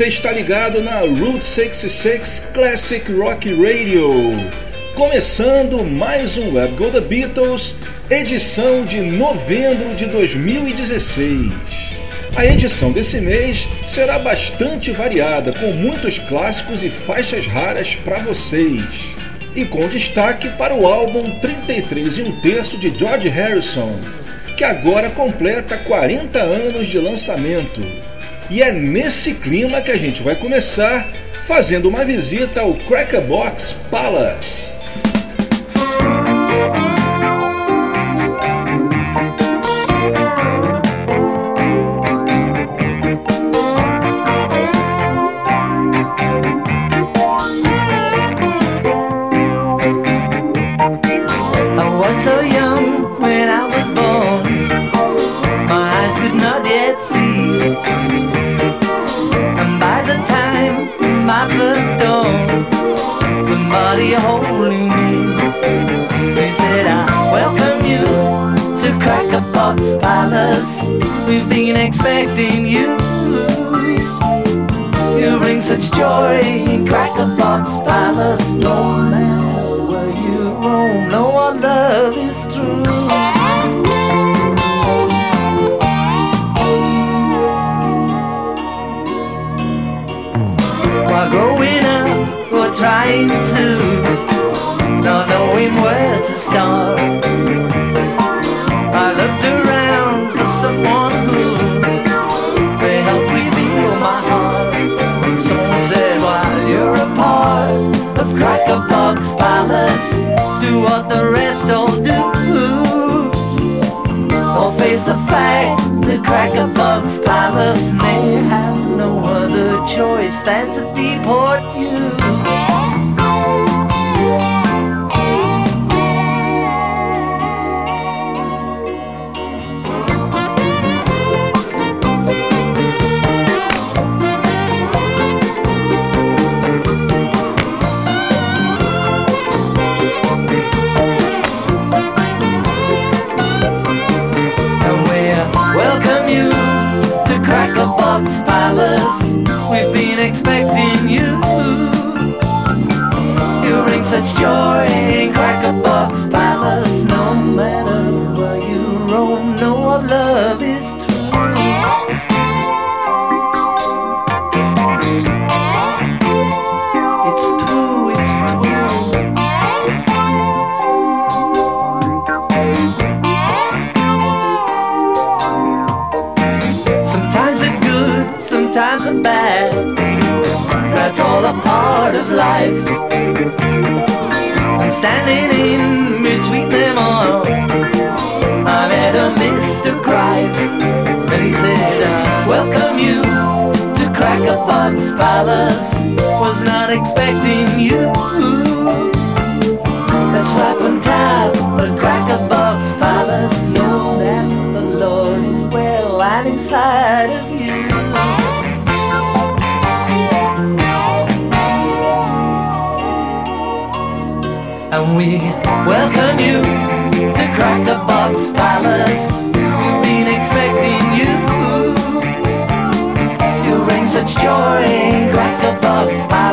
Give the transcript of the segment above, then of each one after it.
Você está ligado na Route 66 Classic Rock Radio. Começando mais um Web Go The Beatles, edição de novembro de 2016. A edição desse mês será bastante variada, com muitos clássicos e faixas raras para vocês. E com destaque para o álbum 33 e um terço de George Harrison, que agora completa 40 anos de lançamento. E é nesse clima que a gente vai começar fazendo uma visita ao Crackerbox Palace. Palace. We've been expecting you. You bring such joy in Crackerbox Palace. No matter where you roam, no our love is true. While growing up, we're trying to, not knowing where to start. I looked around for someone who may help reveal my heart. Someone said, While you're a part of Crackerbox Palace. Do what the rest don't do. Or face the fact that Crackerbox Palace may have no other choice than to deport you. Crackerbox Palace, we've been expecting you. You bring such joy in Crackerbox Palace. Life. I'm standing in between them all. I met a Mr. Crive, and he said, I welcome you to Crackerbox Palace. Was not expecting you. Let's slap on tap at Crackerbox Palace. Know that the Lord is well and inside of we welcome you to Crackerbox Palace. We've been expecting you. You bring such joy in Crackerbox Palace.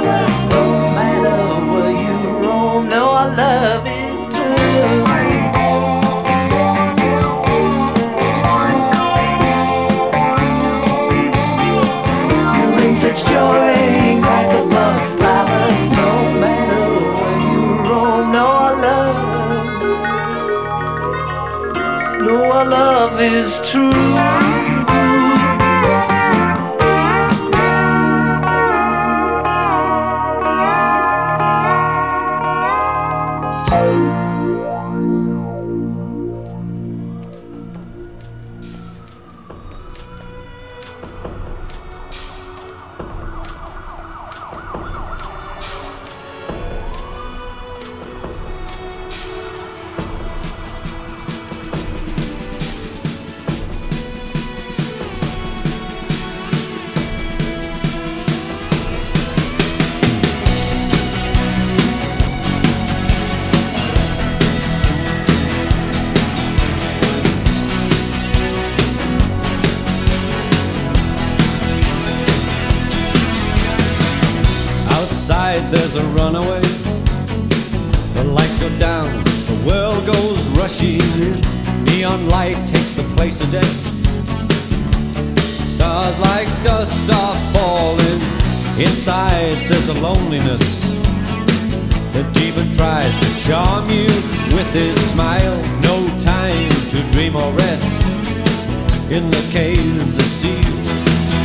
The caves of steel,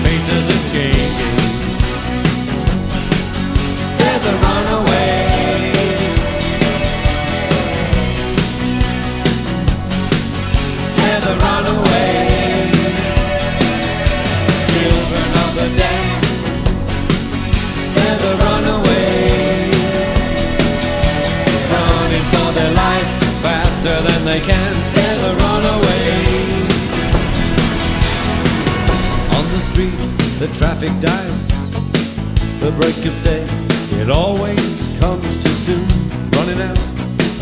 faces are changing. They're the runaways. They're the runaways. Children of the damned. They're the runaways. Running for their life faster than they can. The traffic dies. The break of day, it always comes too soon. Running out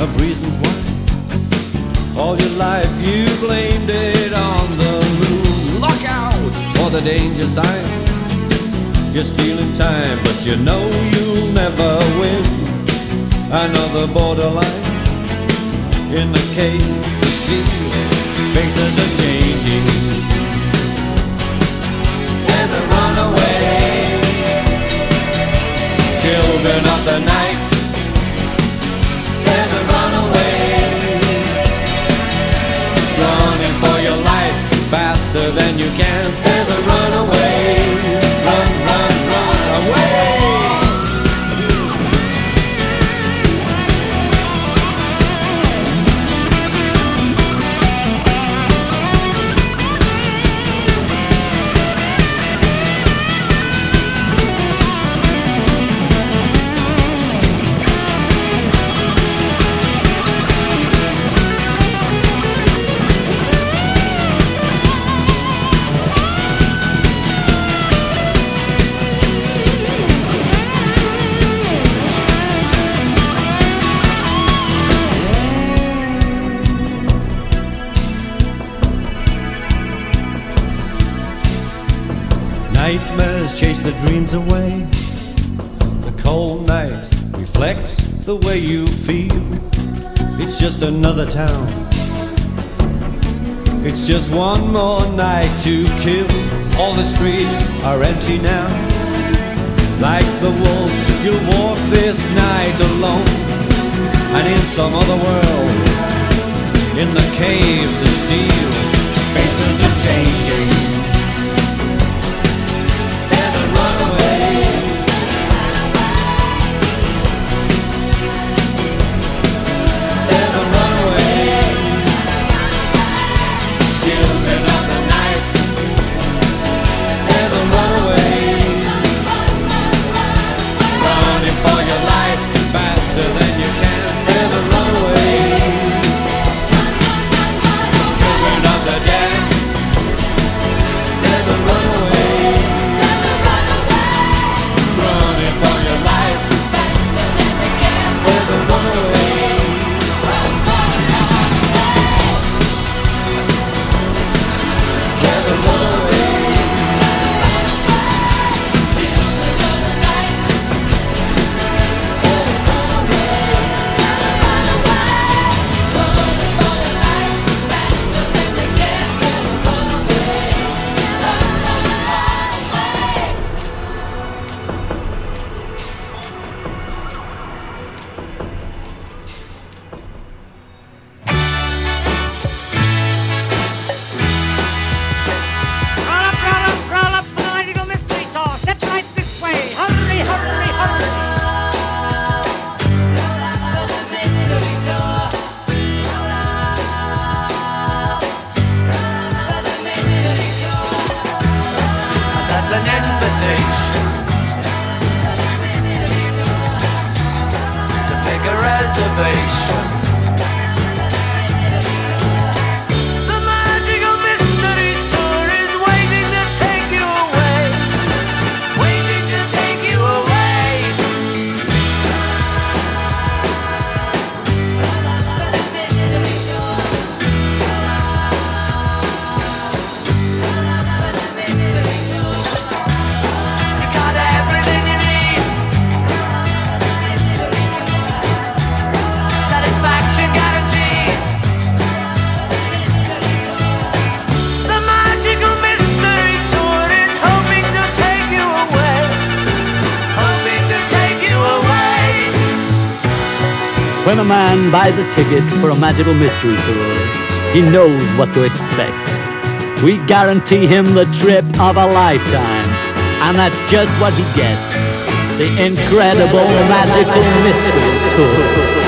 of reasons why. All your life you blamed it on the moon. Look out for the danger sign. You're stealing time, but you know you'll never win. Another borderline in the caves of steel. Faces are changing. Children of the night. Away. The cold night reflects the way you feel. It's just another town. It's just one more night to kill. All the streets are empty now. Like the wolf, you'll walk this night alone. And in some other world, in the caves of steel, faces are changing. Man buys a ticket for a magical mystery tour, he knows what to expect. We guarantee him the trip of a lifetime, and that's just what he gets. The incredible magical mystery tour.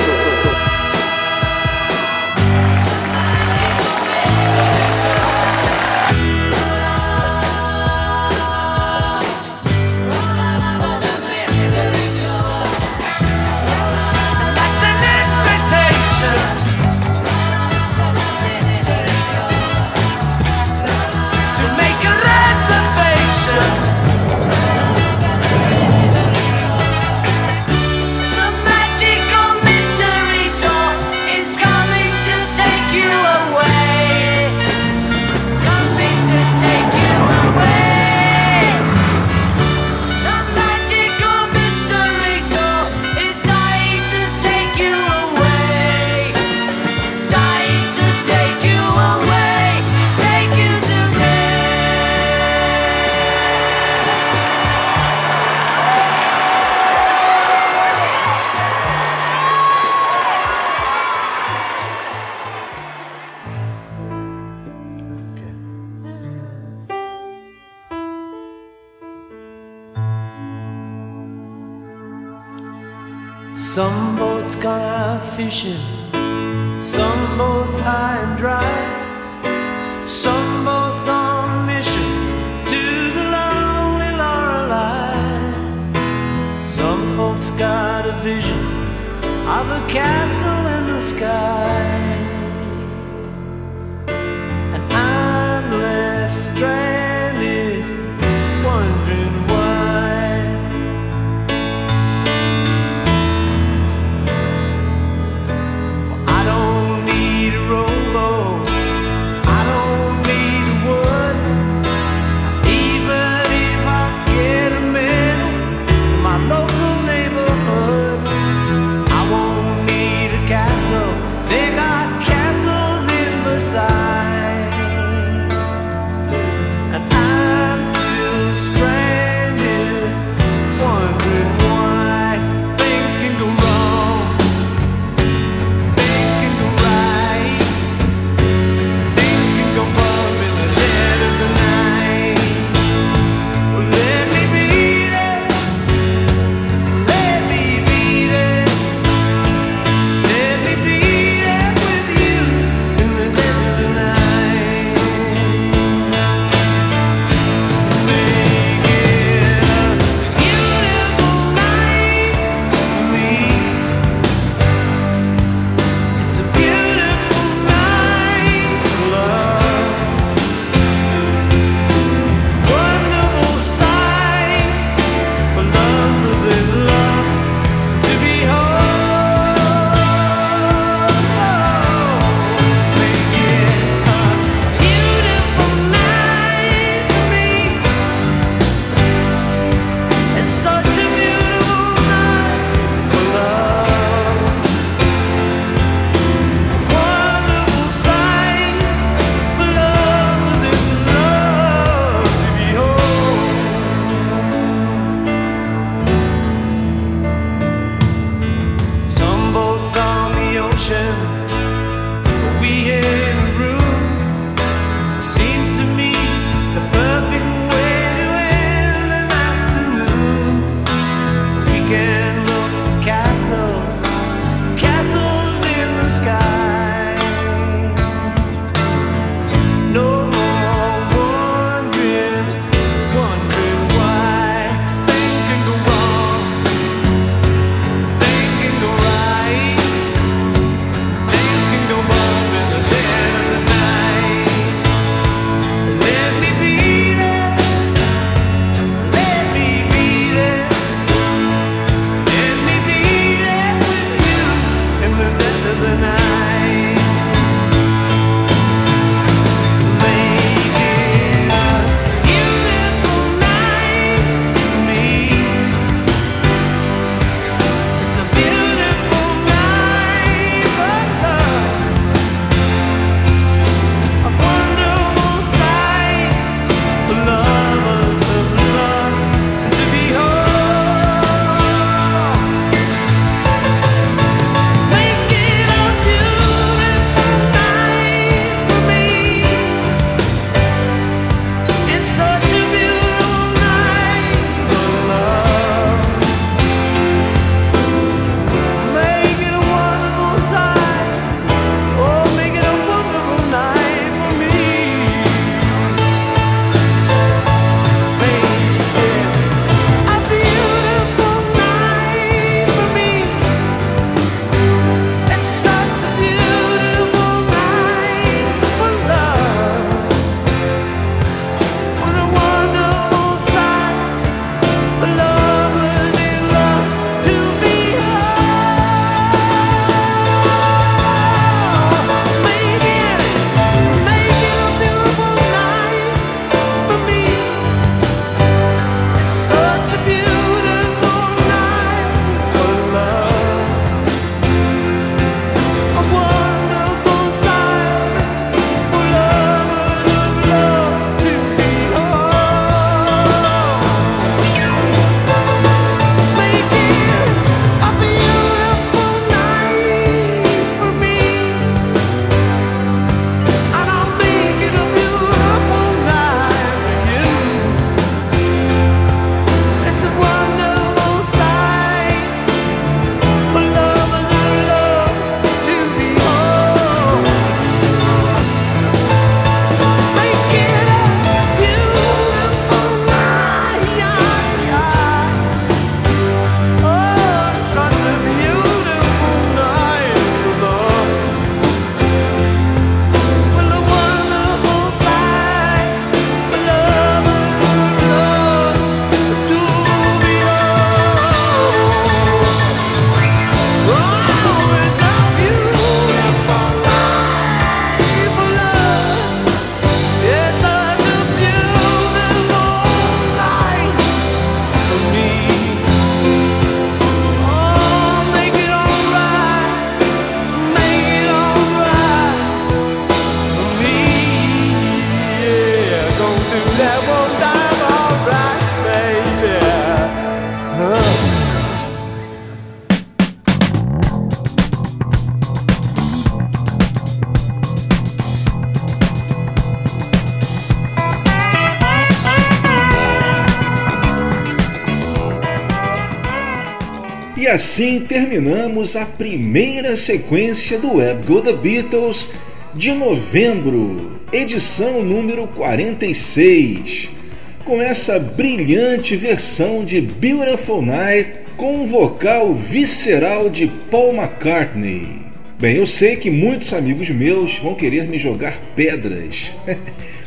Assim terminamos a primeira sequência do Web Go The Beatles de novembro, edição número 46, com essa brilhante versão de Beautiful Night com um vocal visceral de Paul McCartney. Bem, eu sei que muitos amigos meus vão querer me jogar pedras,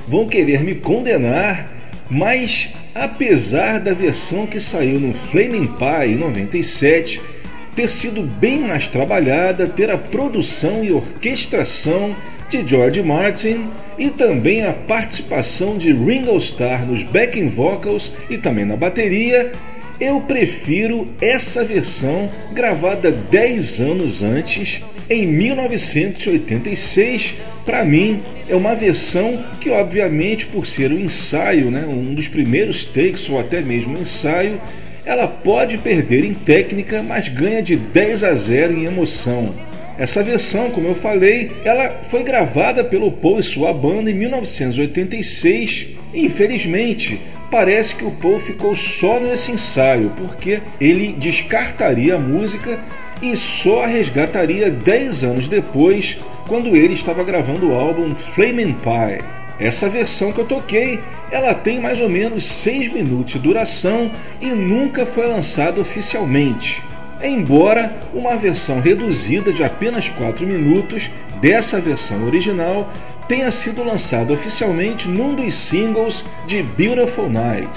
vão querer me condenar, mas apesar da versão que saiu no Flaming Pie em 97 ter sido bem mais trabalhada, ter a produção e orquestração de George Martin e também a participação de Ringo Starr nos backing vocals e também na bateria, eu prefiro essa versão gravada 10 anos antes, em 1986. Para mim, é uma versão que, obviamente, por ser um ensaio, né, um dos primeiros takes ou até mesmo um ensaio, ela pode perder em técnica, mas ganha de 10 a 0 em emoção. Essa versão, como eu falei, ela foi gravada pelo Paul e sua banda em 1986. E, infelizmente, parece que o Paul ficou só nesse ensaio, porque ele descartaria a música e só a resgataria 10 anos depois, quando ele estava gravando o álbum Flaming Pie. Essa versão que eu toquei, ela tem mais ou menos 6 minutos de duração e nunca foi lançada oficialmente. Embora uma versão reduzida de apenas 4 minutos dessa versão original tenha sido lançada oficialmente num dos singles de Beautiful Night.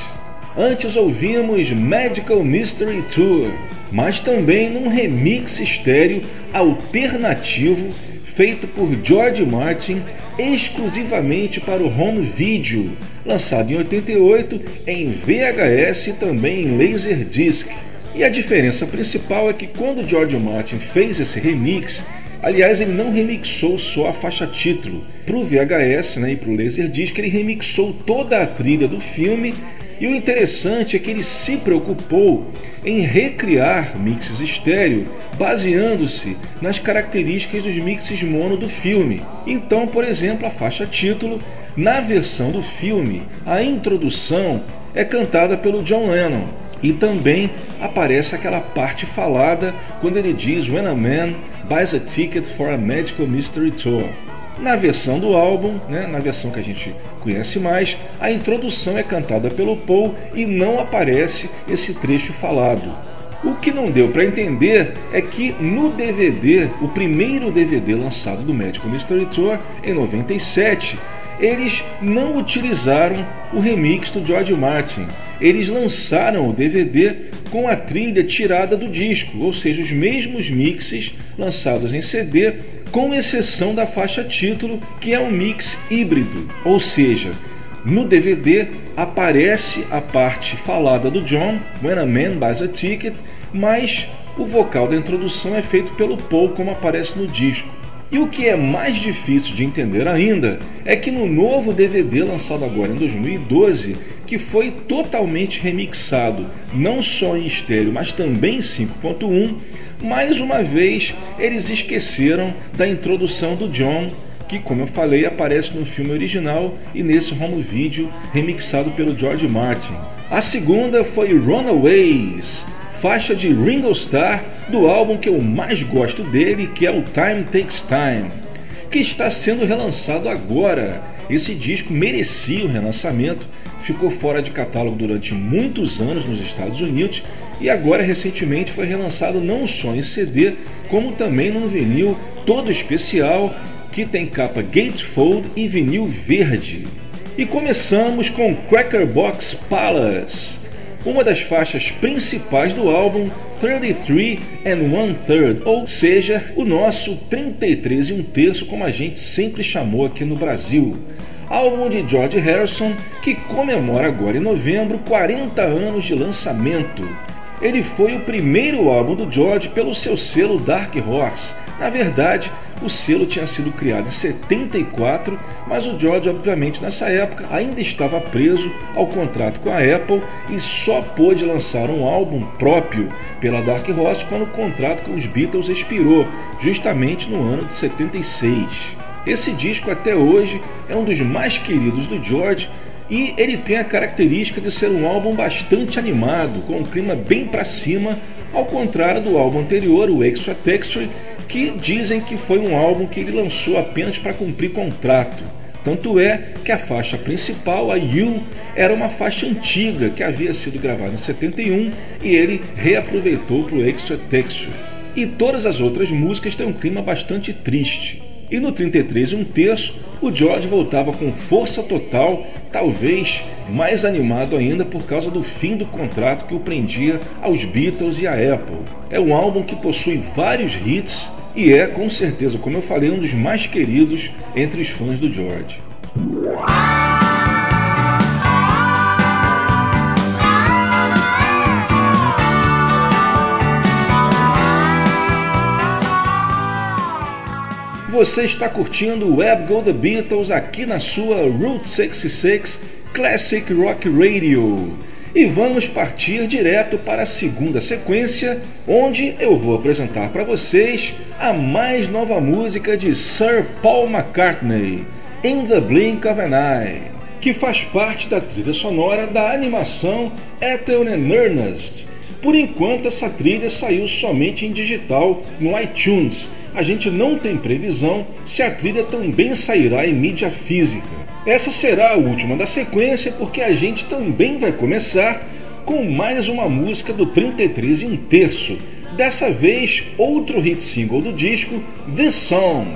Antes ouvimos Magical Mystery Tour, mas também num remix estéreo alternativo feito por George Martin exclusivamente para o home video, lançado em 88 em VHS e também em Laserdisc. E a diferença principal é que quando George Martin fez esse remix, aliás, ele não remixou só a faixa título. Para o VHS né, e para o Laserdisc, ele remixou toda a trilha do filme. E o interessante é que ele se preocupou em recriar mixes estéreo baseando-se nas características dos mixes mono do filme. Então, por exemplo, a faixa título, na versão do filme, a introdução é cantada pelo John Lennon e também aparece aquela parte falada quando ele diz When a man buys a ticket for a magical mystery tour. Na versão do álbum, né, na versão que a gente conhece mais, a introdução é cantada pelo Paul e não aparece esse trecho falado. O que não deu para entender é que no DVD, o primeiro DVD lançado do Magical Mystery Tour em 97, eles não utilizaram o remix do George Martin. Eles lançaram o DVD com a trilha tirada do disco, ou seja, os mesmos mixes lançados em CD, com exceção da faixa título, que é um mix híbrido, ou seja, no DVD aparece a parte falada do John, When a Man Buys a Ticket, mas o vocal da introdução é feito pelo Paul, como aparece no disco. E o que é mais difícil de entender ainda é que no novo DVD lançado agora em 2012, que foi totalmente remixado, não só em estéreo, mas também em 5.1, mais uma vez eles esqueceram da introdução do John, que, como eu falei, aparece no filme original e nesse home video remixado pelo George Martin. A segunda foi Runaways, faixa de Ringo Starr do álbum que eu mais gosto dele, que é o Time Takes Time, que está sendo relançado agora. Esse disco merecia o relançamento, ficou fora de catálogo durante muitos anos nos Estados Unidos e agora recentemente foi relançado não só em CD, como também num vinil todo especial que tem capa gatefold e vinil verde. E começamos com Cracker Box Palace uma das faixas principais do álbum 33 and One Third, ou seja, o nosso 33 e um terço, como a gente sempre chamou aqui no Brasil. Álbum de George Harrison que comemora agora em novembro 40 anos de lançamento. Ele foi o primeiro álbum do George pelo seu selo Dark Horse. Na verdade, o selo tinha sido criado em 74, mas o George, obviamente, nessa época ainda estava preso ao contrato com a Apple e só pôde lançar um álbum próprio pela Dark Horse quando o contrato com os Beatles expirou, justamente no ano de 76. Esse disco até hoje é um dos mais queridos do George E ele tem a característica de ser um álbum bastante animado, com um clima bem para cima, ao contrário do álbum anterior, o Extra Texture, que dizem que foi um álbum que ele lançou apenas para cumprir contrato. Tanto é que a faixa principal, a You, era uma faixa antiga que havia sido gravada em 71 e ele reaproveitou para o Extra Texture. E todas as outras músicas têm um clima bastante triste. E no 33 e um terço, o George voltava com força total, talvez mais animado ainda por causa do fim do contrato que o prendia aos Beatles e à Apple. É um álbum que possui vários hits e é, com certeza, como eu falei, um dos mais queridos entre os fãs do George. Você está curtindo o Web Go The Beatles aqui na sua Route 66 Classic Rock Radio. E vamos partir direto para a segunda sequência, onde eu vou apresentar para vocês a mais nova música de Sir Paul McCartney, In the Blink of an Eye, que faz parte da trilha sonora da animação Ethel and Ernest. Por enquanto, essa trilha saiu somente em digital no iTunes a gente não tem previsão se a trilha também sairá em mídia física. Essa será a última da sequência porque a gente também vai começar com mais uma música do 33 e um terço. Dessa vez, outro hit single do disco, The Song.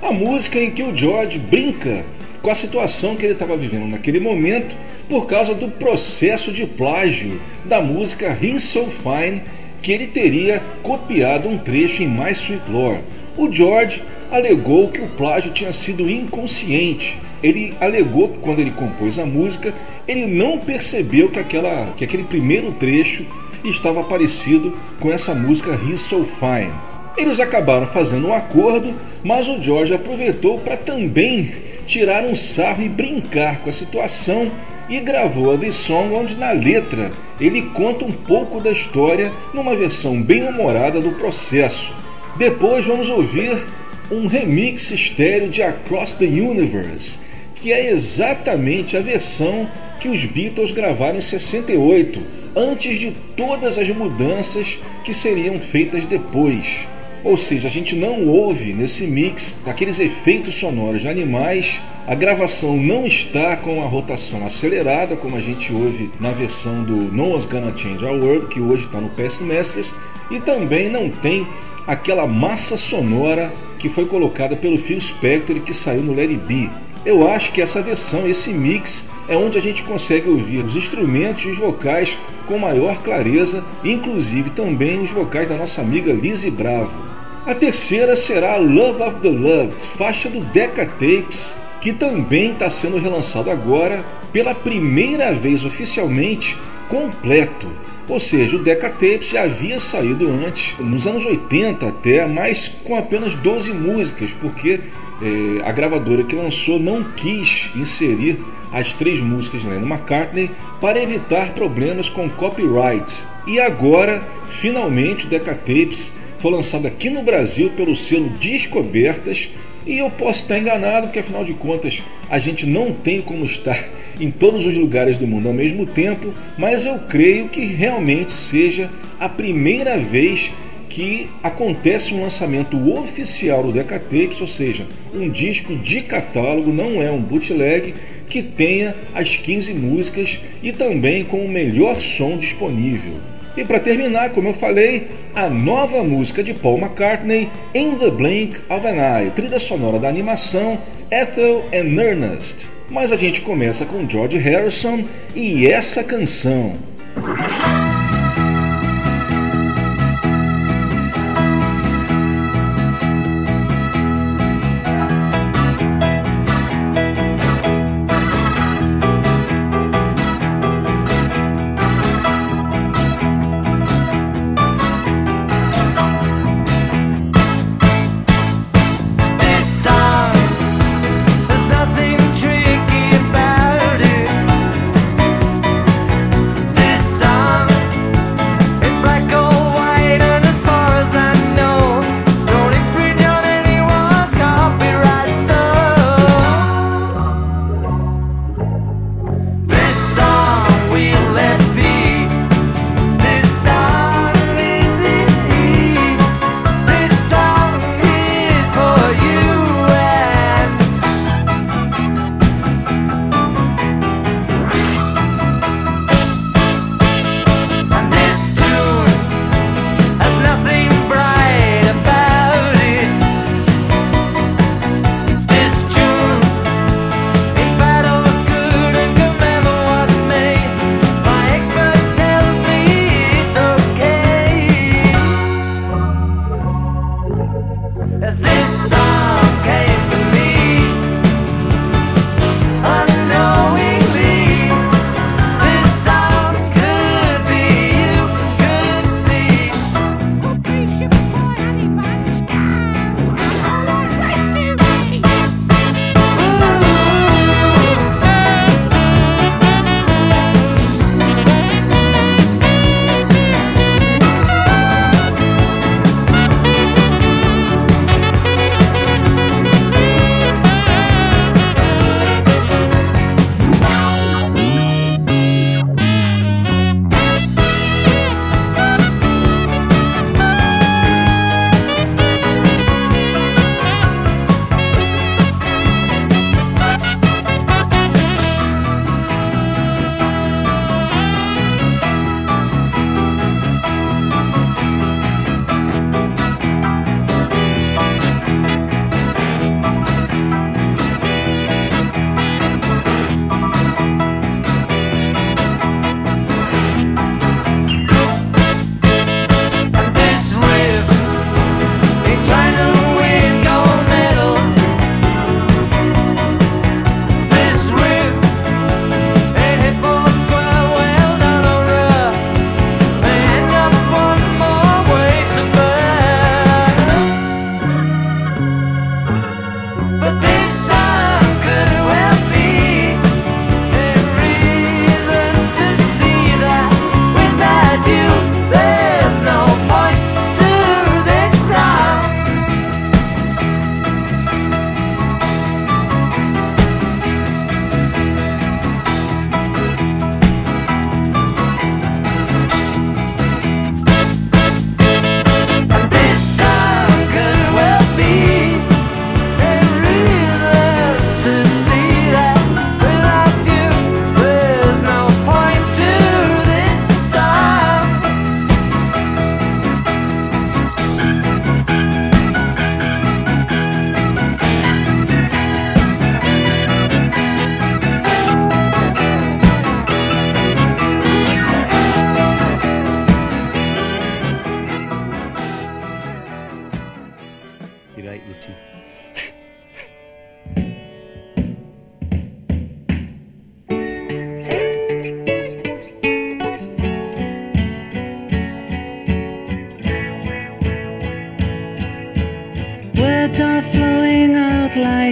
A música em que o George brinca com a situação que ele estava vivendo naquele momento por causa do processo de plágio da música He's So Fine que ele teria copiado um trecho em My Sweet Lord. O George alegou que o plágio tinha sido inconsciente. Ele alegou que quando ele compôs a música, ele não percebeu que, aquela, que aquele primeiro trecho estava parecido com essa música He's So Fine. Eles acabaram fazendo um acordo, mas o George aproveitou para também tirar um sarro e brincar com a situação e gravou a The Song, onde na letra ele conta um pouco da história numa versão bem humorada do processo. Depois vamos ouvir um remix estéreo de Across the Universe, que é exatamente a versão que os Beatles gravaram em 68, antes de todas as mudanças que seriam feitas depois. Ou seja, a gente não ouve nesse mix aqueles efeitos sonoros de animais. A gravação não está com a rotação acelerada, como a gente ouve na versão do No One's Gonna Change Our World, que hoje está no PS Masters, e também não tem aquela massa sonora que foi colocada pelo Phil Spector que saiu no It Be. Eu acho que essa versão, esse mix, é onde a gente consegue ouvir os instrumentos e os vocais com maior clareza, inclusive também os vocais da nossa amiga Lizzie Bravo. A terceira será Love of the Loved, faixa do Decca Tapes, que também está sendo relançado agora pela primeira vez oficialmente completo. Ou seja, o Decca Tapes já havia saído antes, nos anos 80 até, mas com apenas 12 músicas, porque eh, a gravadora que lançou não quis inserir as três músicas de Lennon McCartney para evitar problemas com copyright. E agora, finalmente, o Decca Tapes foi lançado aqui no Brasil pelo selo Descobertas. E eu posso estar enganado, porque afinal de contas a gente não tem como estar em todos os lugares do mundo ao mesmo tempo, mas eu creio que realmente seja a primeira vez que acontece um lançamento oficial do Decatapes, ou seja, um disco de catálogo, não é um bootleg, que tenha as 15 músicas e também com o melhor som disponível. E para terminar, como eu falei, a nova música de Paul McCartney, In the Blink of an Eye, trilha sonora da animação Ethel and Ernest. Mas a gente começa com George Harrison e essa canção.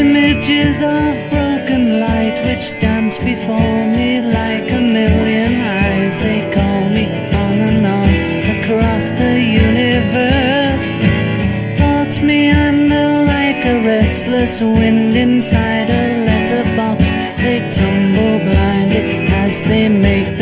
Images of broken light which dance before me like a million eyes. They call me on and on across the universe. Thoughts meander like a restless wind inside a letterbox. They tumble blindly as they make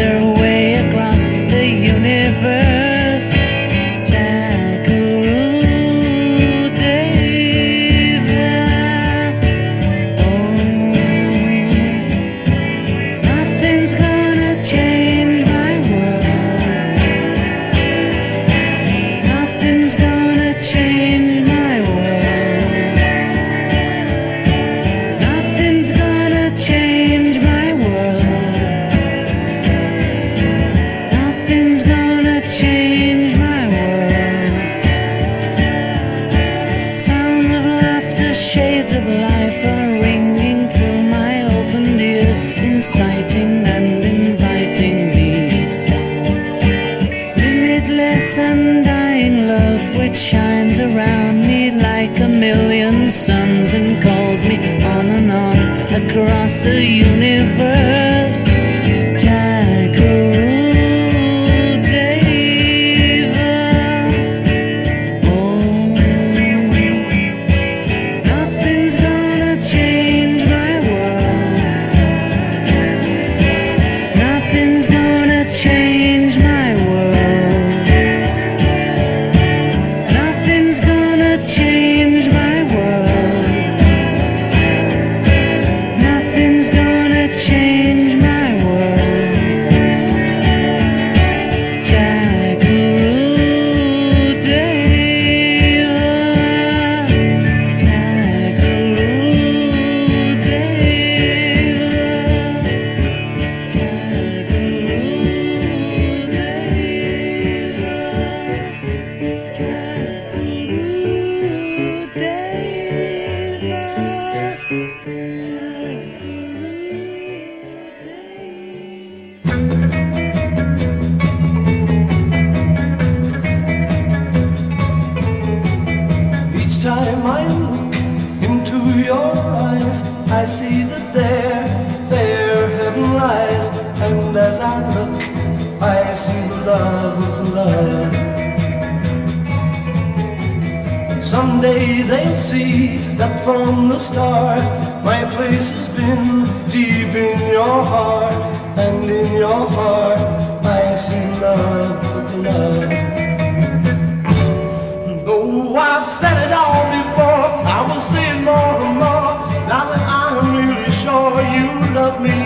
more and more. Now that I'm really sure you love me,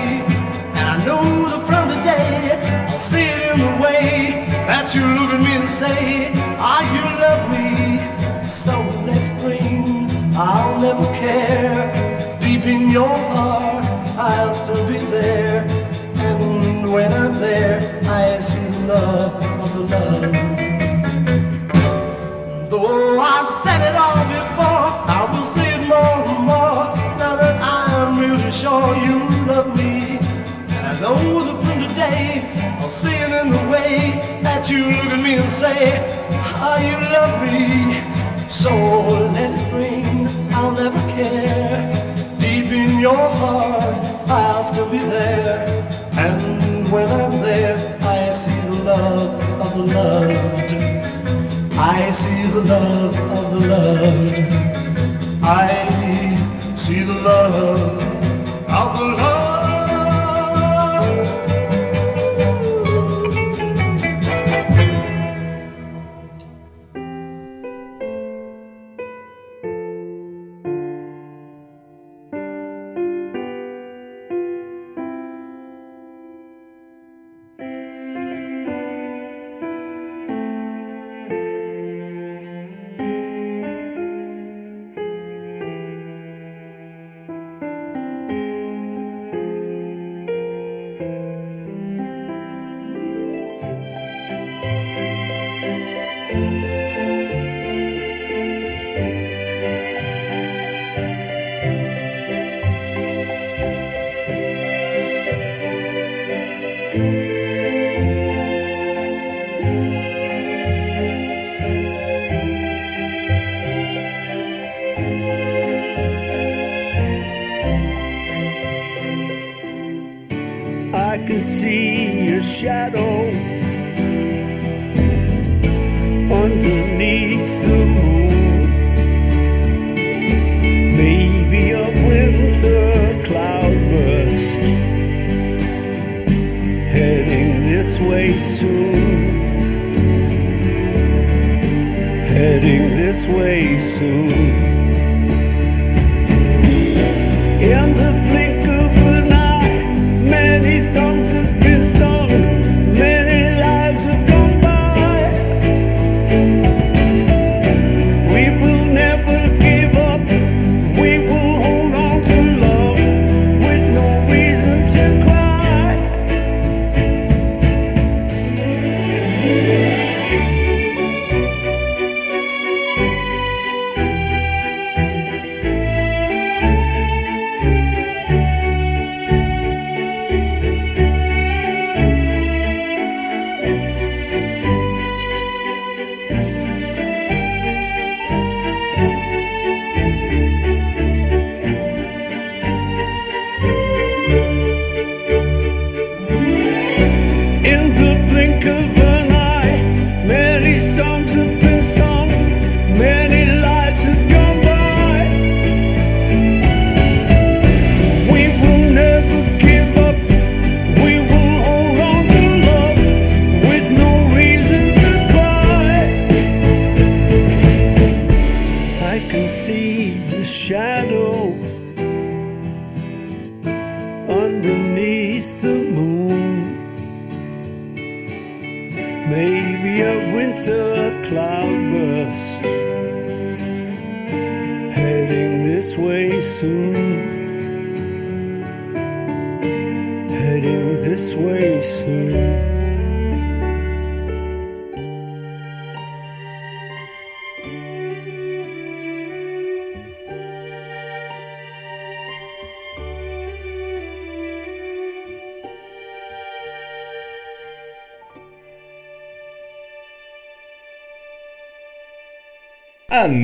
and I know that from today I'll see it in the way that you look at me and say, Ah, you love me. So let it rain, I'll never care. Deep in your heart, I'll still be there. And when I'm there, I see the love of the love. Though I said it all. Seeing in the way that you look at me and say, How you love me. So let it rain, I'll never care. Deep in your heart, I'll still be there. And when I'm there, I see the love of the loved. I see the love of the loved. I see the love.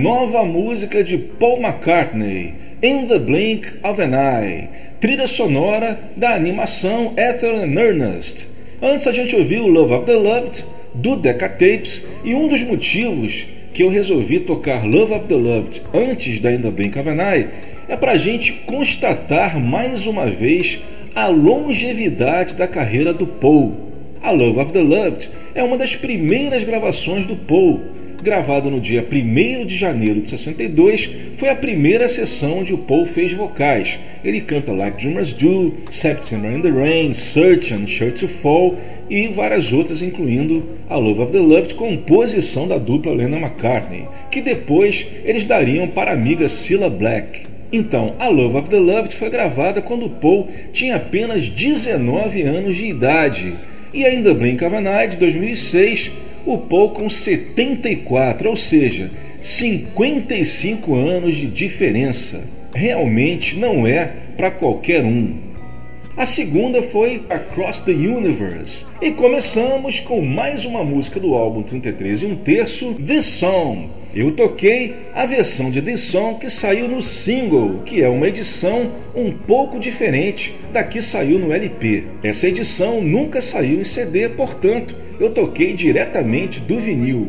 Nova música de Paul McCartney, In the Blink of an Eye, trilha sonora da animação Ethel and Ernest. Antes a gente ouviu Love of the Loved, do Decca Tapes, e um dos motivos que eu resolvi tocar Love of the Loved antes da In the Blink of an Eye é para a gente constatar mais uma vez a longevidade da carreira do Paul. A Love of the Loved é uma das primeiras gravações do Paul. Gravado no dia 1 de janeiro de 62, foi a primeira sessão onde o Paul fez vocais. Ele canta Like Dreamers Do, September in the Rain, Search and Sure to Fall e várias outras, incluindo a Love of the Loved, composição da dupla Lennon McCartney, que depois eles dariam para a amiga Cilla Black. Então, a Love of the Loved foi gravada quando Paul tinha apenas 19 anos de idade. E ainda Blink of an Eye de 2006, o Paul com 74, ou seja, 55 anos de diferença. Realmente não é para qualquer um. A segunda foi Across the Universe. E começamos com mais uma música do álbum 33 e um terço, This Song. Eu toquei a versão de This Song que saiu no single, que é uma edição um pouco diferente da que saiu no LP. Essa edição nunca saiu em CD, portanto, eu toquei diretamente do vinil.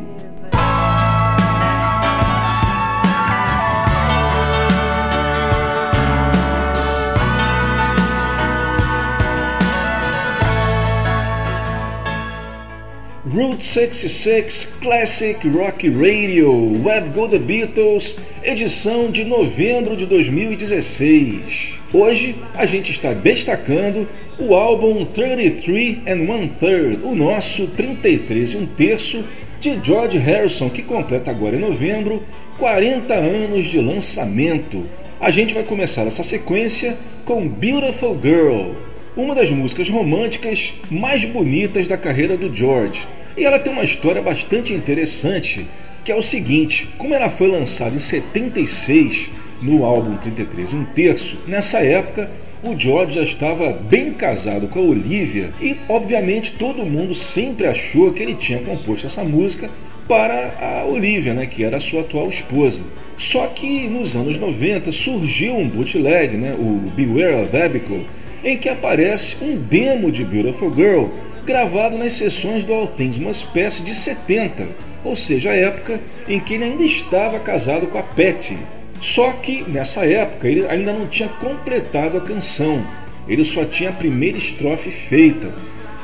66 Classic Rock Radio Web Go The Beatles, edição de novembro de 2016. Hoje a gente está destacando o álbum 33 and One Third, o nosso 33 e um terço de George Harrison, que completa agora em novembro 40 anos de lançamento. A gente vai começar essa sequência com Beautiful Girl, uma das músicas românticas mais bonitas da carreira do George. E ela tem uma história bastante interessante, que é o seguinte: como ela foi lançada em 76 no álbum 33 um terço, nessa época o George já estava bem casado com a Olivia e, obviamente, todo mundo sempre achou que ele tinha composto essa música para a Olivia, né, que era a sua atual esposa. Só que nos anos 90 surgiu um bootleg, né, o Beware of Abigail, em que aparece um demo de Beautiful Girl gravado nas sessões do All Things Must Pass de 70, ou seja, a época em que ele ainda estava casado com a Patty. Só que nessa época ele ainda não tinha completado a canção, ele só tinha a primeira estrofe feita.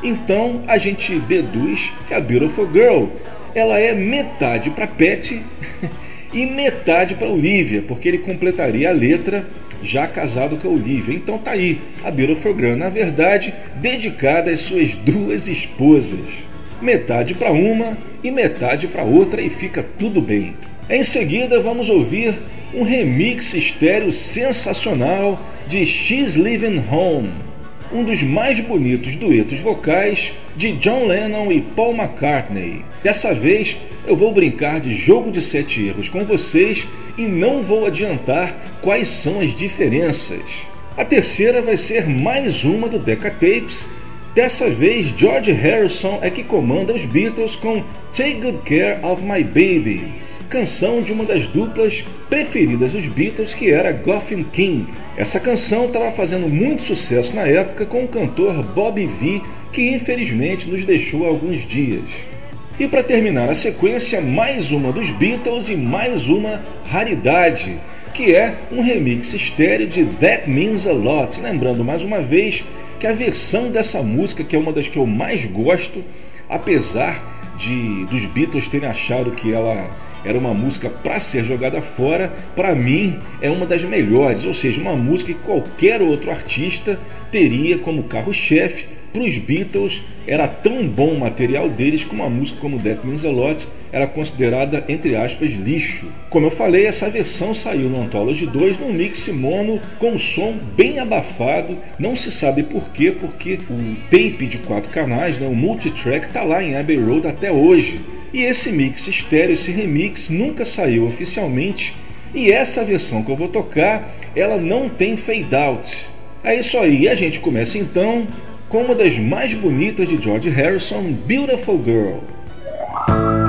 Então a gente deduz que a Beautiful Girl ela é metade para Patty e metade para Olivia, porque ele completaria a letra já casado com a Olivia. Então tá aí, a Beautiful Girl, na verdade, dedicada às suas duas esposas. Metade para uma e metade para outra e fica tudo bem. Em seguida, vamos ouvir um remix estéreo sensacional de She's Living Home, um dos mais bonitos duetos vocais de John Lennon e Paul McCartney. Dessa vez eu vou brincar de jogo de sete erros com vocês e não vou adiantar quais são as diferenças. A terceira vai ser mais uma do Decca Tapes. Dessa vez, George Harrison é que comanda os Beatles com Take Good Care of My Baby canção de uma das duplas preferidas dos Beatles, que era Goffin King. Essa canção estava fazendo muito sucesso na época com o cantor Bobby V, que infelizmente nos deixou há alguns dias. E para terminar a sequência, mais uma dos Beatles e mais uma raridade, que é um remix estéreo de That Means a Lot. Lembrando mais uma vez que a versão dessa música, que é uma das que eu mais gosto, apesar de dos Beatles terem achado que ela era uma música para ser jogada fora, para mim é uma das melhores, ou seja, uma música que qualquer outro artista teria como carro-chefe. Para os Beatles era tão bom o material deles que uma música como That Means a Lot era considerada, entre aspas, lixo. Como eu falei, essa versão saiu no Anthology 2 num mix mono com um som bem abafado, não se sabe por quê, porque o tape de quatro canais, né, o multitrack, está lá em Abbey Road até hoje. E esse mix estéreo, esse remix, nunca saiu oficialmente. E essa versão que eu vou tocar, ela não tem fade out. É isso aí, a gente começa então com uma das mais bonitas de George Harrison, Beautiful Girl.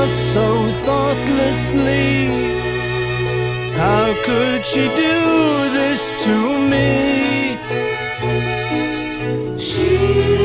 just so thoughtlessly. How could she do this to me? She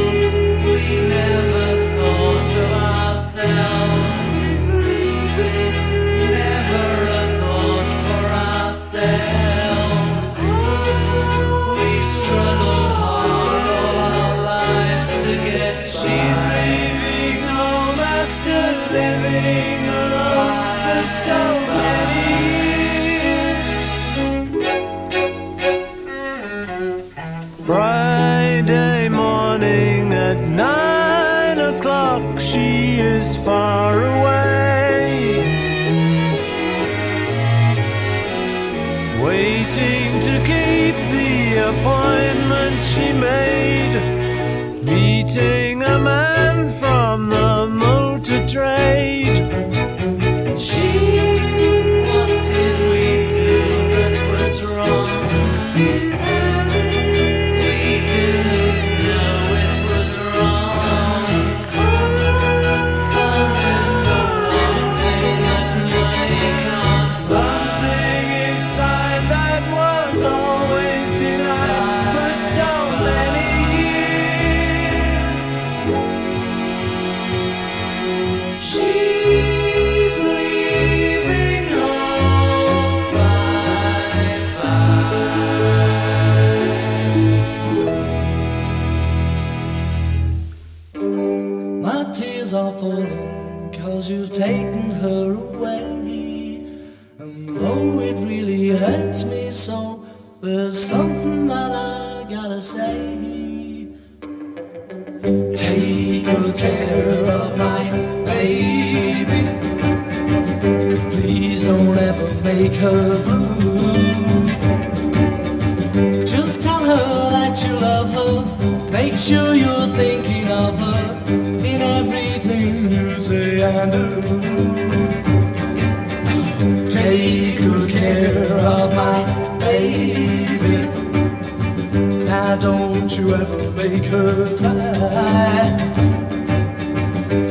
make her cry.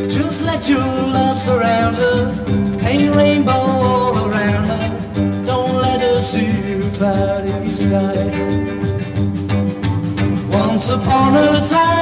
Just let your love surround her, paint rainbow all around her. Don't let her see your cloudy sky. Once upon a time.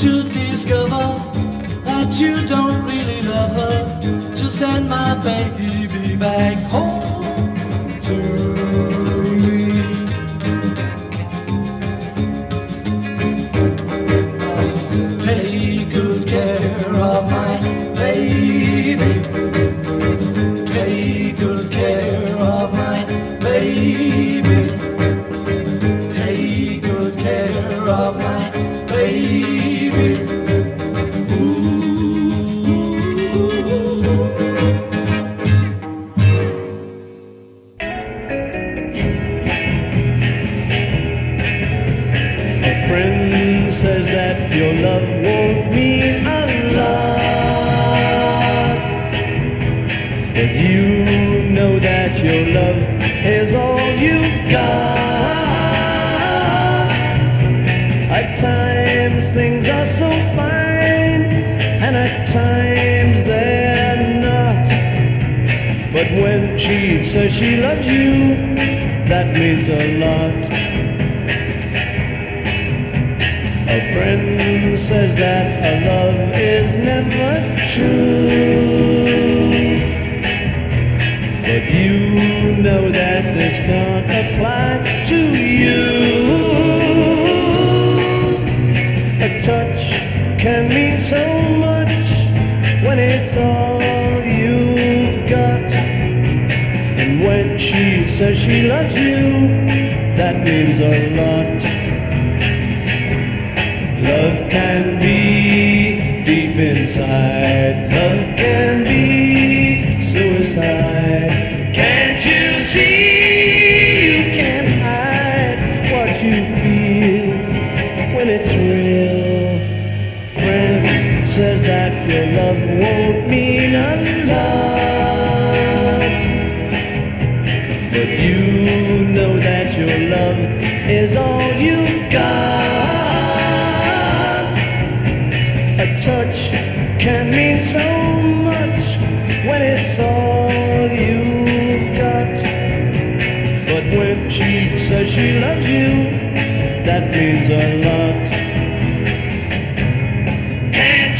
Should discover that you don't really love her, just send my baby back home to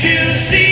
to see.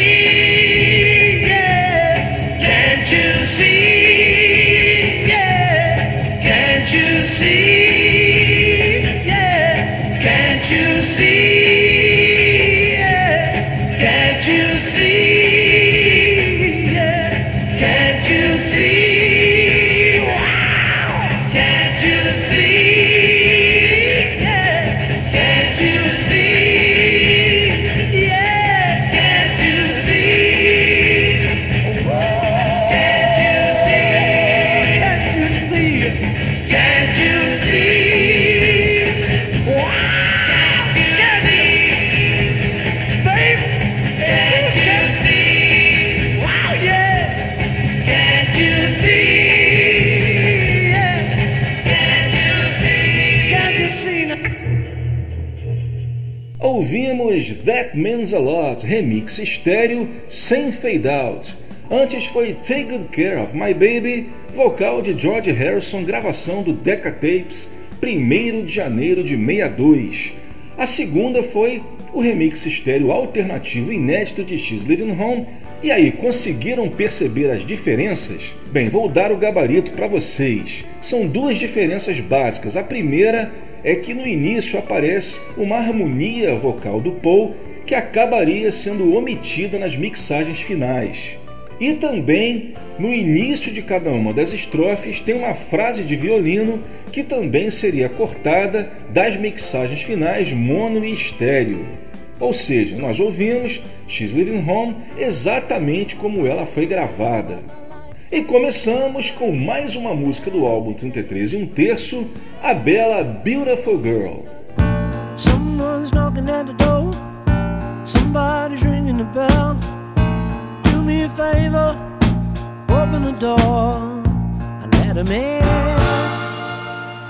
Means a Lot, remix estéreo sem fade out. Antes foi Take Good Care of My Baby, vocal de George Harrison, gravação do Decca Tapes, 1 de janeiro de 62. A segunda foi o remix estéreo alternativo inédito de X Living Home. E aí, conseguiram perceber as diferenças? Bem, vou dar o gabarito para vocês. São duas diferenças básicas. A primeira é que no início aparece uma harmonia vocal do Paul que acabaria sendo omitida nas mixagens finais. E também no início de cada uma das estrofes tem uma frase de violino que também seria cortada das mixagens finais mono e estéreo. Ou seja, nós ouvimos She's Living Home exatamente como ela foi gravada. E começamos com mais uma música do álbum 33 e um terço, a bela Beautiful Girl. Somebody's ringing the bell. Do me a favor, open the door and let him in.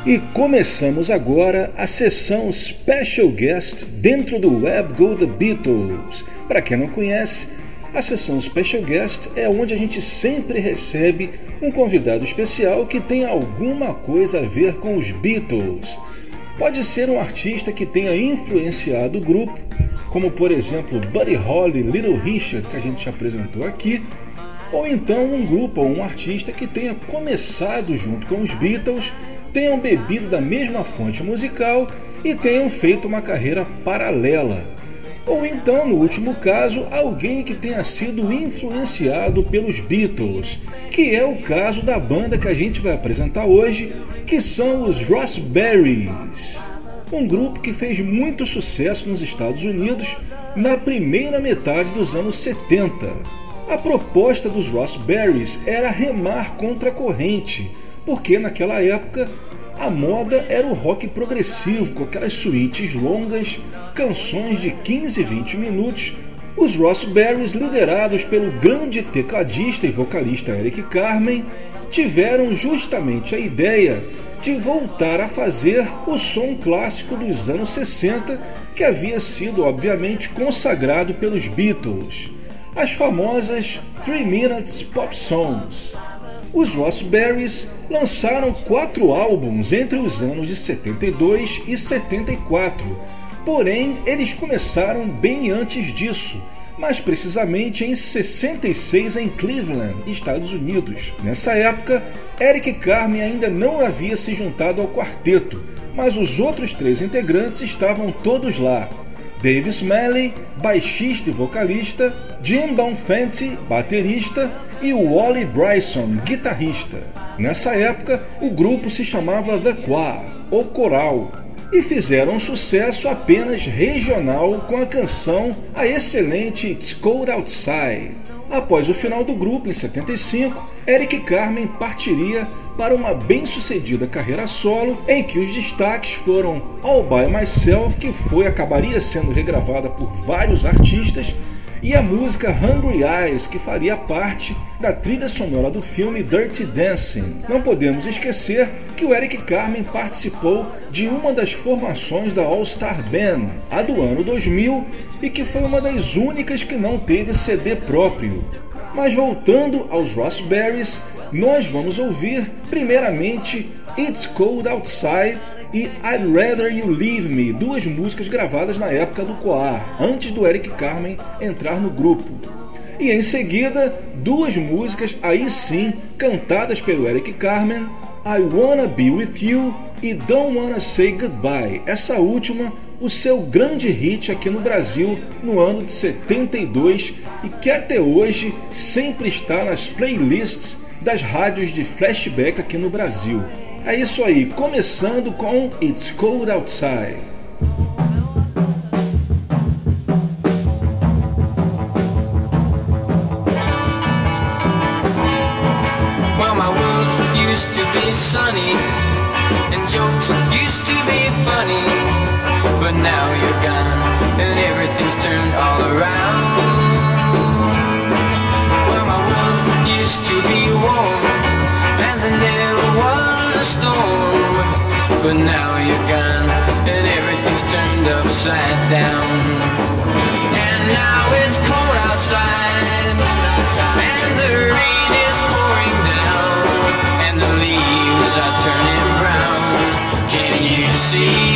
E começamos agora a sessão Special Guest dentro do Web Go The Beatles. Para quem não conhece, a sessão Special Guest é onde a gente sempre recebe um convidado especial que tem alguma coisa a ver com os Beatles. Pode ser um artista que tenha influenciado o grupo, como por exemplo Buddy Holly, Little Richard, que a gente já apresentou aqui, ou então um grupo ou um artista que tenha começado junto com os Beatles, tenham bebido da mesma fonte musical e tenham feito uma carreira paralela. Ou então, no último caso, alguém que tenha sido influenciado pelos Beatles, que é o caso da banda que a gente vai apresentar hoje, que são os Rossberries. Um grupo que fez muito sucesso nos Estados Unidos na primeira metade dos anos 70. A proposta dos Rossberries era remar contra a corrente, porque naquela época a moda era o rock progressivo, com aquelas suítes longas, canções de 15 e 20 minutos. Os Rossberries, liderados pelo grande tecladista e vocalista Eric Carmen, tiveram justamente a ideia de voltar a fazer o som clássico dos anos 60, que havia sido obviamente consagrado pelos Beatles, as famosas 3 Minutes Pop Songs. Os Rossberries lançaram quatro álbuns entre os anos de 72 e 74, porém eles começaram bem antes disso, mais precisamente em 66 em Cleveland, Estados Unidos. Nessa época, Eric Carmen ainda não havia se juntado ao quarteto, mas os outros três integrantes estavam todos lá. Dave Smalley, baixista e vocalista, Jim Bonfanti, baterista, e Wally Bryson, guitarrista. Nessa época, o grupo se chamava The Choir, ou Coral, e fizeram sucesso apenas regional com a canção a excelente It's Cold Outside. Após o final do grupo, em 75, Eric Carmen partiria para uma bem-sucedida carreira solo, em que os destaques foram All By Myself, que foi acabaria sendo regravada por vários artistas, e a música Hungry Eyes, que faria parte da trilha sonora do filme Dirty Dancing. Não podemos esquecer que o Eric Carmen participou de uma das formações da All Star Band, a do ano 2000, e que foi uma das únicas que não teve CD próprio. Mas voltando aos Rossberries, nós vamos ouvir primeiramente It's Cold Outside e I'd Rather You Leave Me, duas músicas gravadas na época do Coar, antes do Eric Carmen entrar no grupo. E em seguida, duas músicas, aí sim, cantadas pelo Eric Carmen, I Wanna Be With You e Don't Wanna Say Goodbye, essa última o seu grande hit aqui no Brasil no ano de 72 e que até hoje sempre está nas playlists das rádios de flashback aqui no Brasil. É isso aí, começando com It's Cold Outside. Sunny, and jokes used to be funny. But now you're gone, and everything's turned all around. Well, my world used to be warm, and then there was a storm. But now you're gone, and everything's turned upside down. And now it's cold outside, and the rain is pouring down, and the leaves are turning brown. Can you see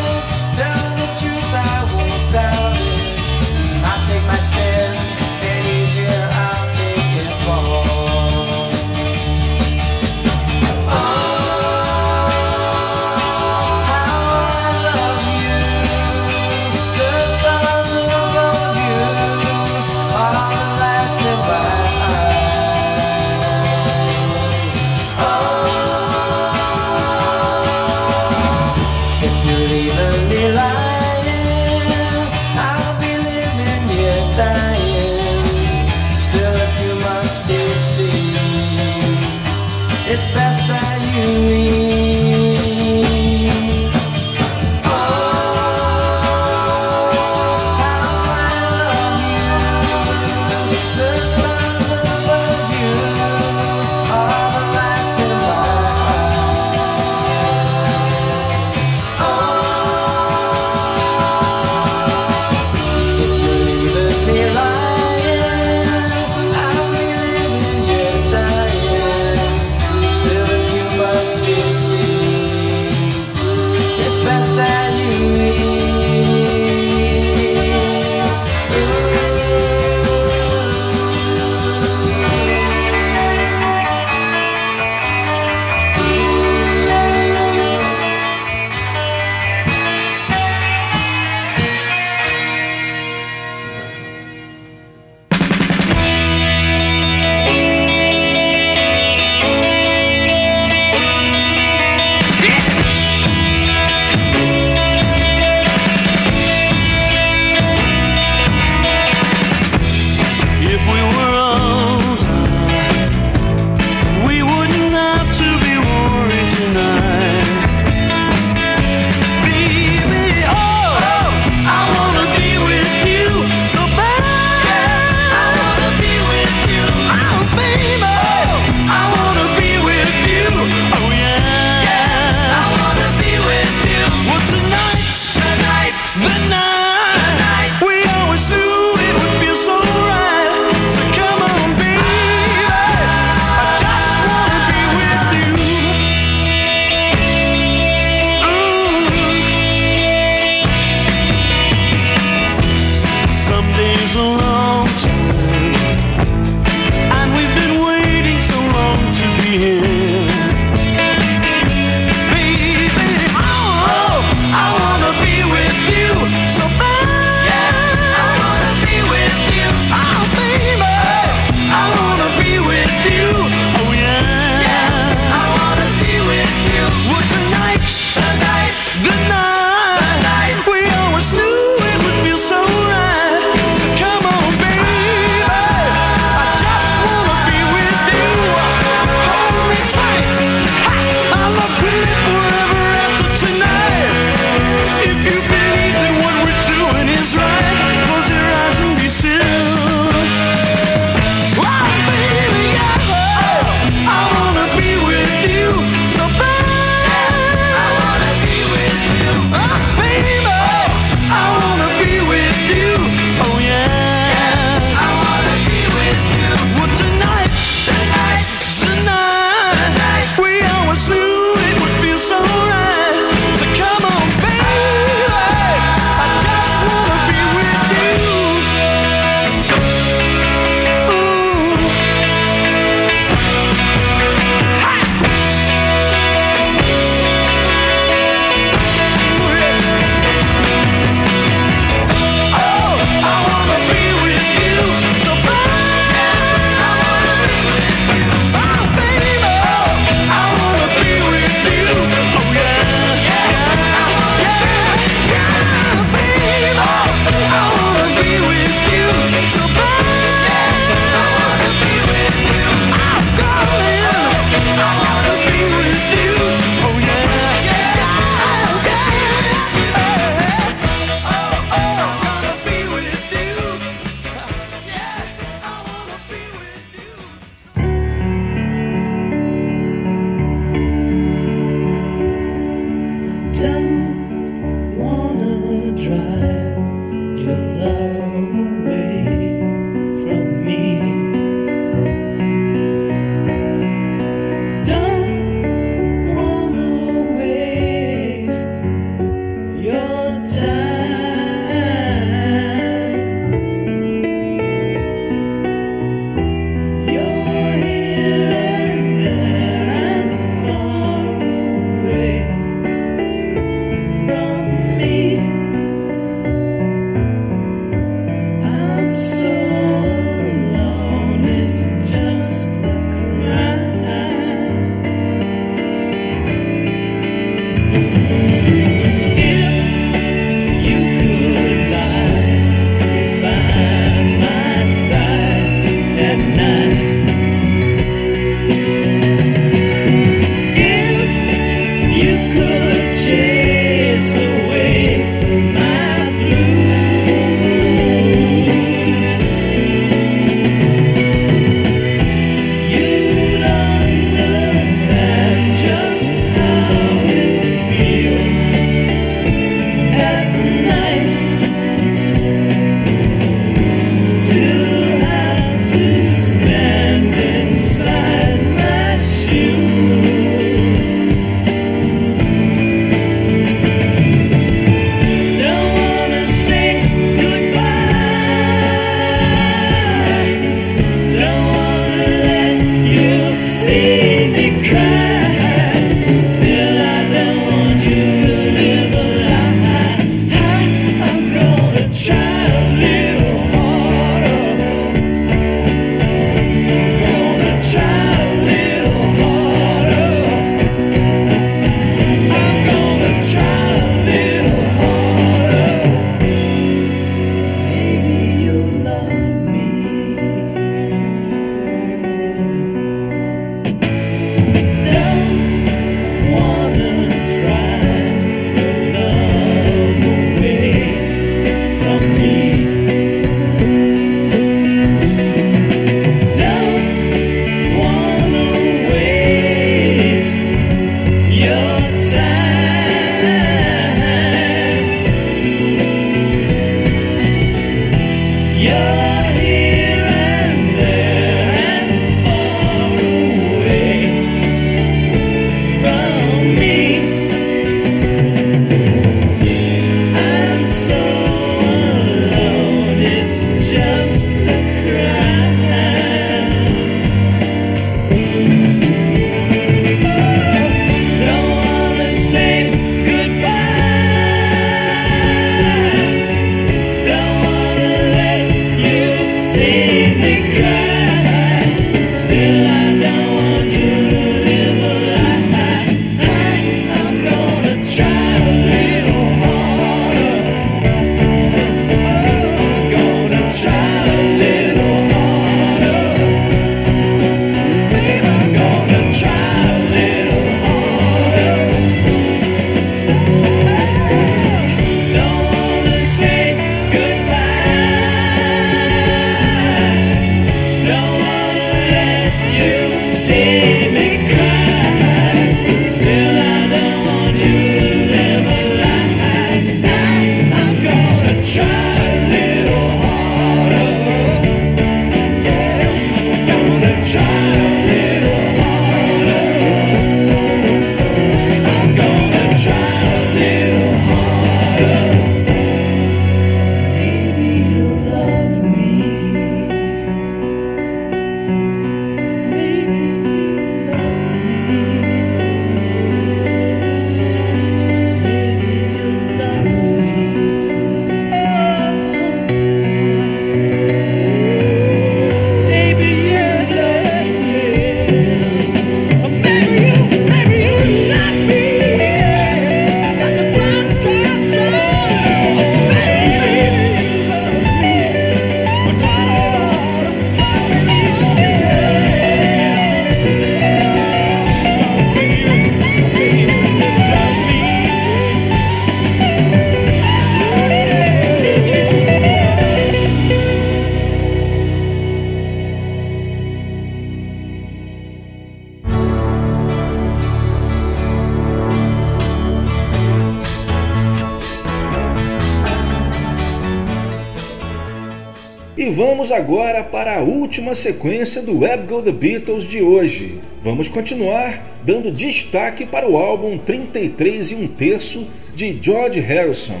agora para a última sequência do Web Go The Beatles de hoje. Vamos continuar dando destaque para o álbum 33 e um terço de George Harrison.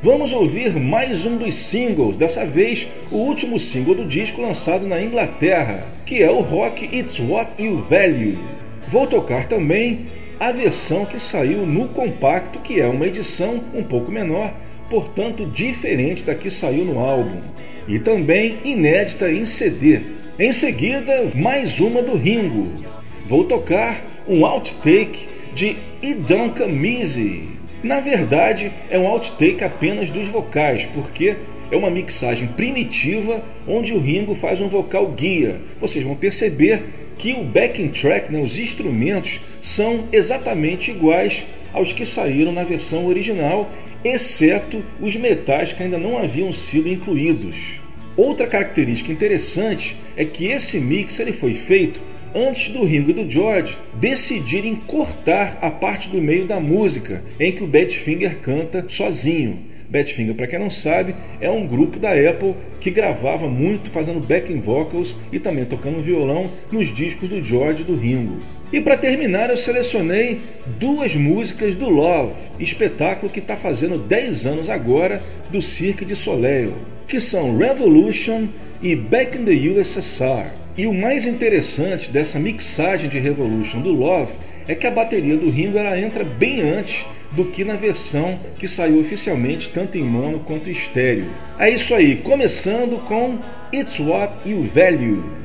Vamos ouvir mais um dos singles, dessa vez o último single do disco lançado na Inglaterra, que é o rock It's What You Value. Vou tocar também a versão que saiu no compacto, que é uma edição um pouco menor, portanto diferente da que saiu no álbum e também inédita em CD. Em seguida, mais uma do Ringo. Vou tocar um outtake de Idonka Mizzy. Na verdade, é um outtake apenas dos vocais, porque é uma mixagem primitiva onde o Ringo faz um vocal guia. Vocês vão perceber que o backing track, né, os instrumentos, são exatamente iguais aos que saíram na versão original exceto os metais que ainda não haviam sido incluídos. Outra característica interessante é que esse mix ele foi feito antes do Ringo e do George decidirem cortar a parte do meio da música em que o Badfinger canta sozinho. Badfinger, para quem não sabe, é um grupo da Apple que gravava muito fazendo backing vocals e também tocando violão nos discos do George e do Ringo. E para terminar, eu selecionei duas músicas do Love, espetáculo que está fazendo 10 anos agora do Cirque de Soleil, que são Revolution e Back in the USSR. E o mais interessante dessa mixagem de Revolution do Love é que a bateria do Ringo ela entra bem antes do que na versão que saiu oficialmente tanto em mono quanto em estéreo. É isso aí, começando com It's What You Value.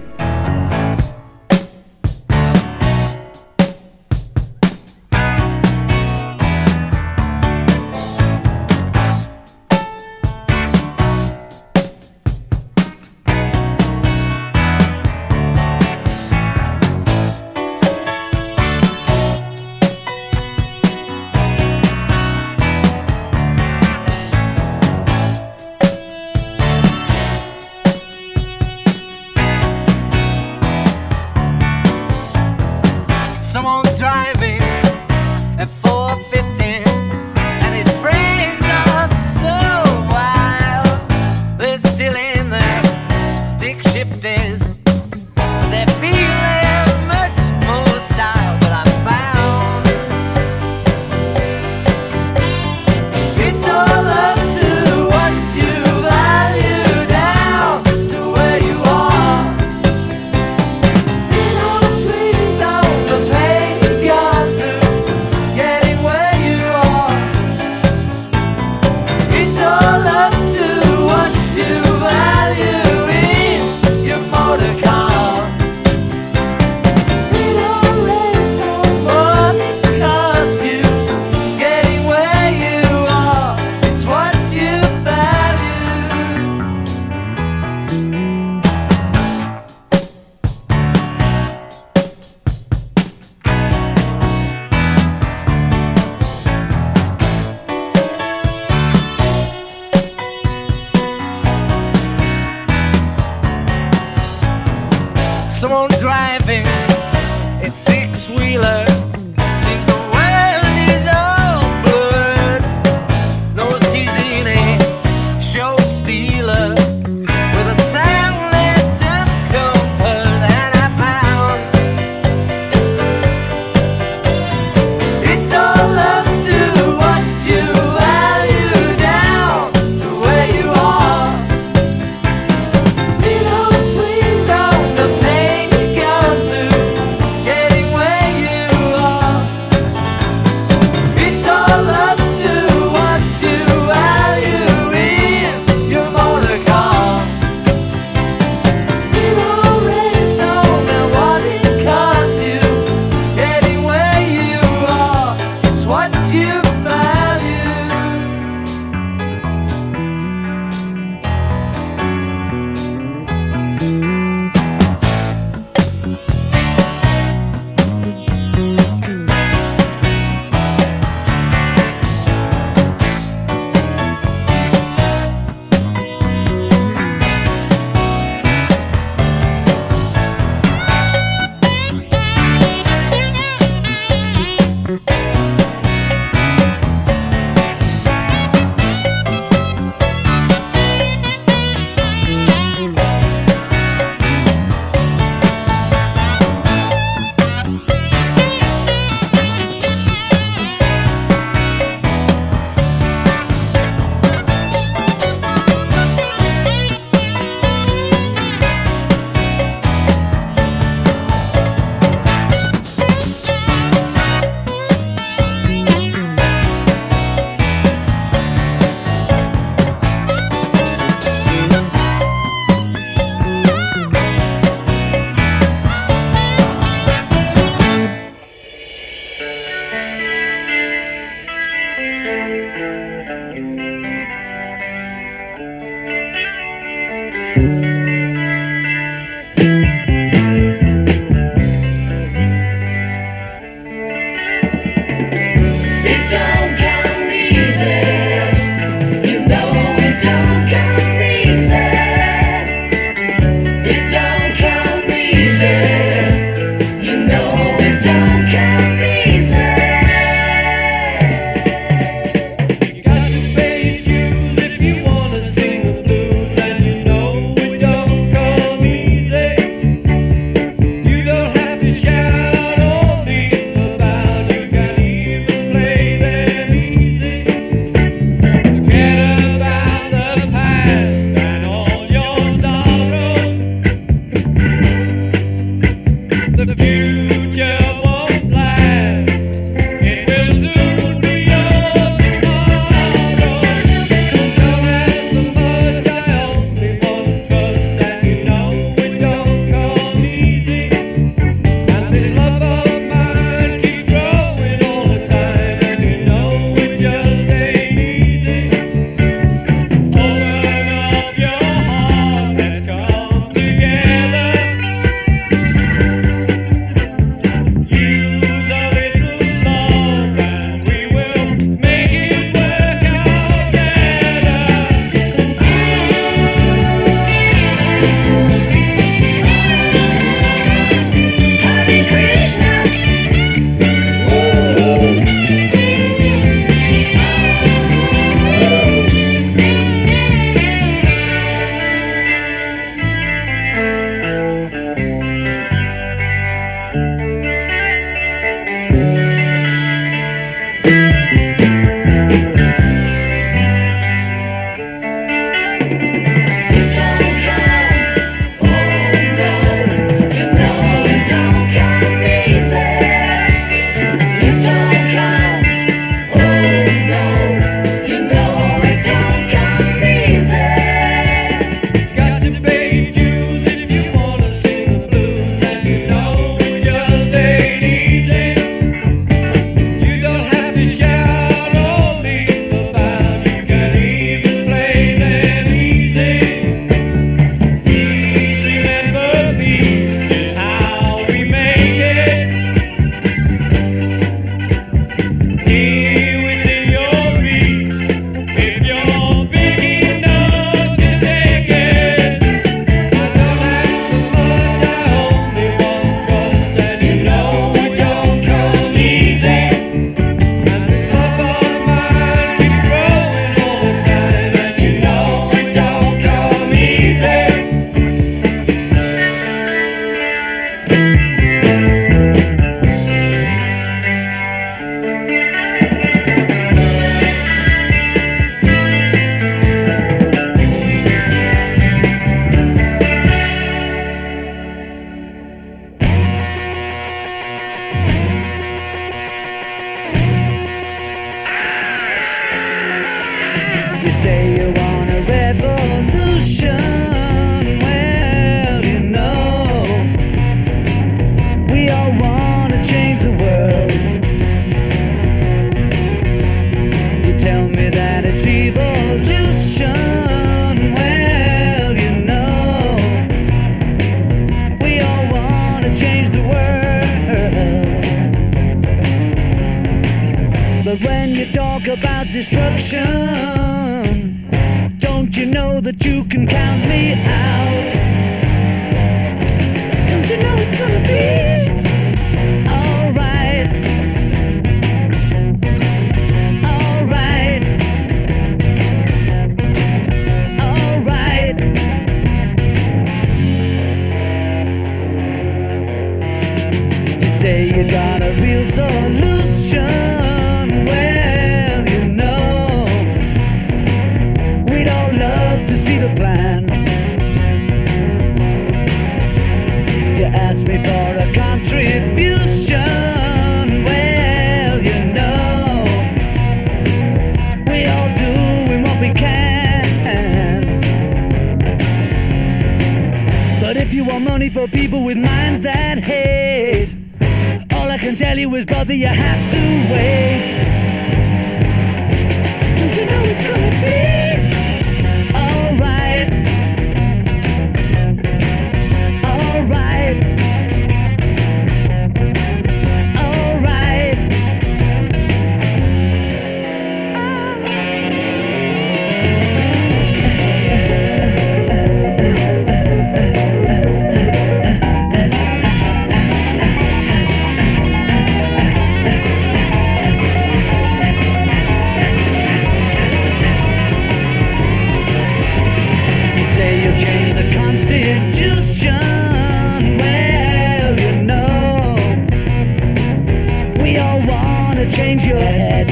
change your head.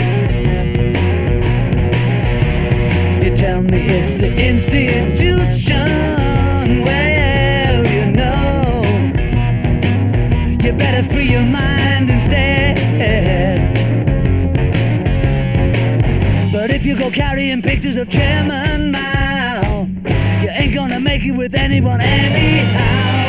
You tell me it's the institution. Well, you know, you better free your mind instead. But if you go carrying pictures of Chairman Mao, you ain't gonna make it with anyone anyhow.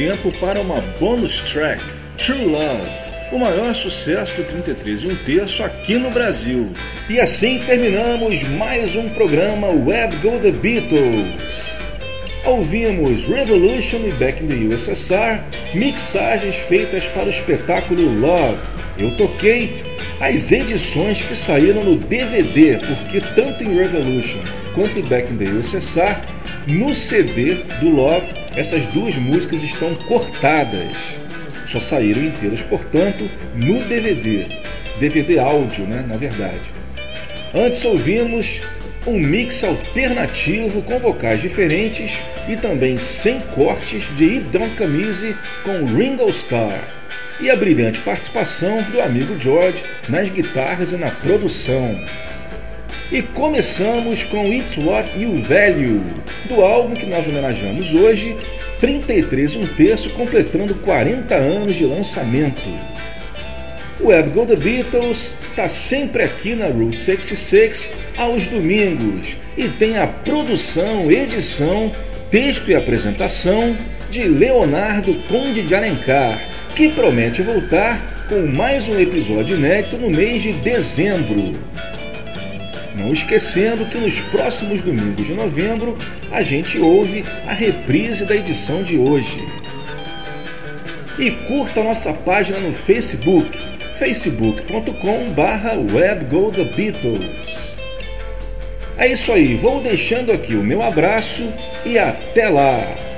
Tempo para uma bonus track, True Love, o maior sucesso do 33 e um terço aqui no Brasil. E assim terminamos mais um programa Web Go The Beatles. Ouvimos Revolution e Back in the USSR, mixagens feitas para o espetáculo Love. Eu toquei as edições que saíram no DVD, porque tanto em Revolution quanto em Back in the USSR, no CD do Love, essas duas músicas estão cortadas. Só saíram inteiras, portanto, no DVD. DVD áudio, né, na verdade. Antes ouvimos um mix alternativo com vocais diferentes e também sem cortes de Idron Camise com Ringo Starr e a brilhante participação do amigo George nas guitarras e na produção. E começamos com It's What You Value, do álbum que nós homenageamos hoje, 33 e um terço, completando 40 anos de lançamento. O Web Go The Beatles está sempre aqui na Route 66 aos domingos e tem a produção, edição, texto e apresentação de Leonardo Conde de Alencar, que promete voltar com mais um episódio inédito no mês de dezembro. Não esquecendo que nos próximos domingos de novembro a gente ouve a reprise da edição de hoje. E curta nossa página no Facebook, facebook.com barra webgothebeatles. É isso aí, vou deixando aqui o meu abraço e até lá!